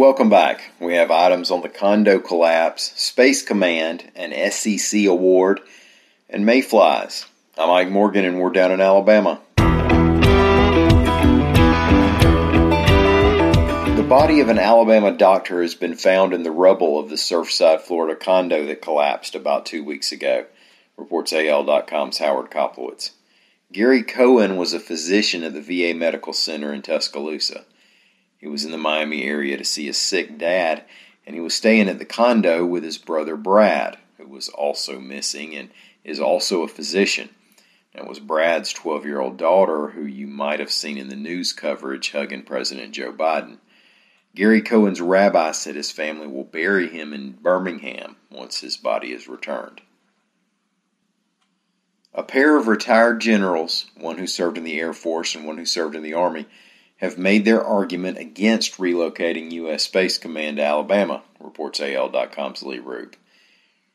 welcome back. We have items on the condo collapse, Space Command, an SEC award, and mayflies. I'm Mike Morgan, and we're down in Alabama. The body of an Alabama doctor has been found in the rubble of the Surfside, Florida condo that collapsed about two weeks ago, reports AL.com's Howard Koplowitz. Gary Cohen was a physician at the VA Medical Center in Tuscaloosa. He was in the Miami area to see his sick dad, and he was staying at the condo with his brother Brad, who was also missing and is also a physician. It was Brad's 12 year old daughter, who you might have seen in the news coverage hugging President Joe Biden. Gary Cohen's rabbi said his family will bury him in Birmingham once his body is returned. A pair of retired generals, one who served in the Air Force and one who served in the Army, have made their argument against relocating U.S. Space Command to Alabama, reports AL.com's Lee Roop.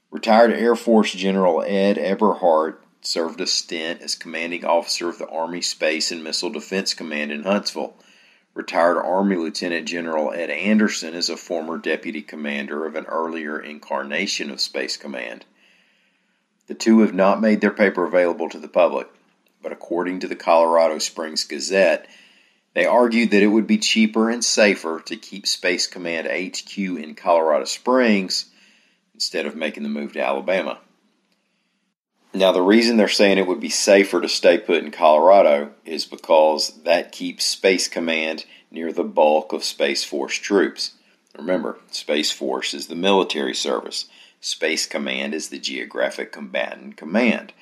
Retired Air Force General Ed Eberhart served a stint as commanding officer of the Army Space and Missile Defense Command in Huntsville. Retired Army Lieutenant General Ed Anderson is a former deputy commander of an earlier incarnation of Space Command. The two have not made their paper available to the public, but according to the Colorado Springs Gazette, they argued that it would be cheaper and safer to keep Space Command HQ in Colorado Springs instead of making the move to Alabama. Now, the reason they're saying it would be safer to stay put in Colorado is because that keeps Space Command near the bulk of Space Force troops. Remember, Space Force is the military service, Space Command is the geographic combatant command,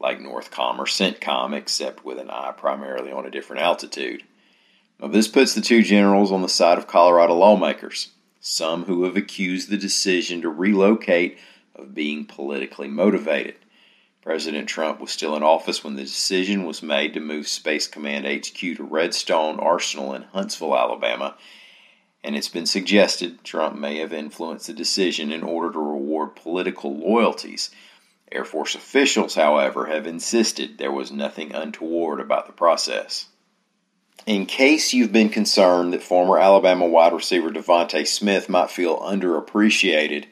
like NORTHCOM or CENTCOM, except with an eye primarily on a different altitude. Now, this puts the two generals on the side of Colorado lawmakers, some who have accused the decision to relocate of being politically motivated. President Trump was still in office when the decision was made to move Space Command HQ to Redstone Arsenal in Huntsville, Alabama, and it's been suggested Trump may have influenced the decision in order to reward political loyalties. Air Force officials, however, have insisted there was nothing untoward about the process. In case you've been concerned that former Alabama wide receiver DeVonta Smith might feel underappreciated,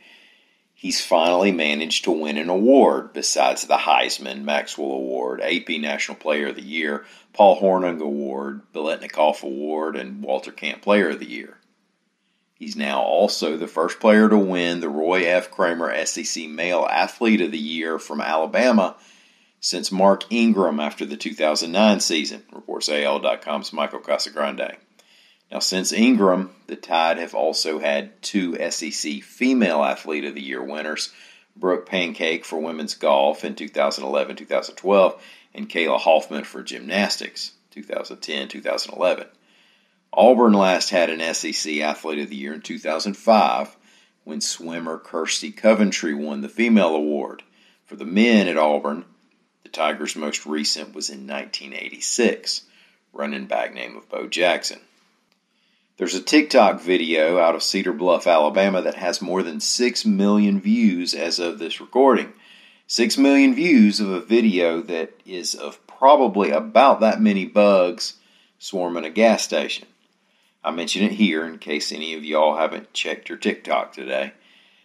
he's finally managed to win an award besides the Heisman, Maxwell Award, AP National Player of the Year, Paul Hornung Award, Biletnikoff Award, and Walter Camp Player of the Year. He's now also the first player to win the Roy F. Kramer SEC Male Athlete of the Year from Alabama since Mark Ingram after the 2009 season, reports AL.com's Michael Casagrande. Now, since Ingram, the Tide have also had two SEC Female Athlete of the Year winners Brooke Pancake for women's golf in 2011 2012, and Kayla Hoffman for gymnastics 2010 2011. Auburn last had an SEC Athlete of the Year in 2005 when swimmer Kirsty Coventry won the female award. For the men at Auburn, Tigers' most recent was in 1986, running back name of Bo Jackson. There's a TikTok video out of Cedar Bluff, Alabama that has more than 6 million views as of this recording. 6 million views of a video that is of probably about that many bugs swarming a gas station. I mention it here in case any of y'all haven't checked your TikTok today.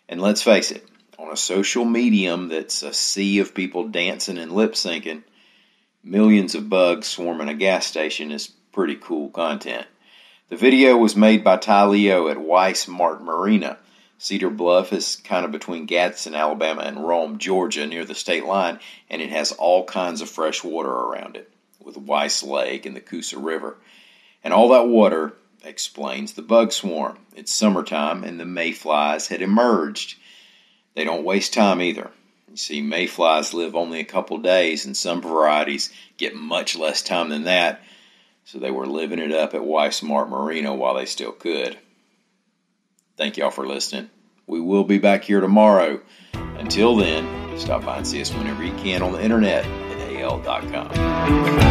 And let's face it, on a social medium that's a sea of people dancing and lip syncing, millions of bugs swarming a gas station is pretty cool content. The video was made by Ty Leo at Weiss Mart Marina. Cedar Bluff is kind of between Gadsden, Alabama, and Rome, Georgia, near the state line, and it has all kinds of fresh water around it, with Weiss Lake and the Coosa River. And all that water explains the bug swarm. It's summertime, and the mayflies had emerged. They don't waste time either. You see, mayflies live only a couple days, and some varieties get much less time than that, so they were living it up at Weiss Mart Marina while they still could. Thank y'all for listening. We will be back here tomorrow. Until then, stop by and see us whenever you can on the internet at al.com.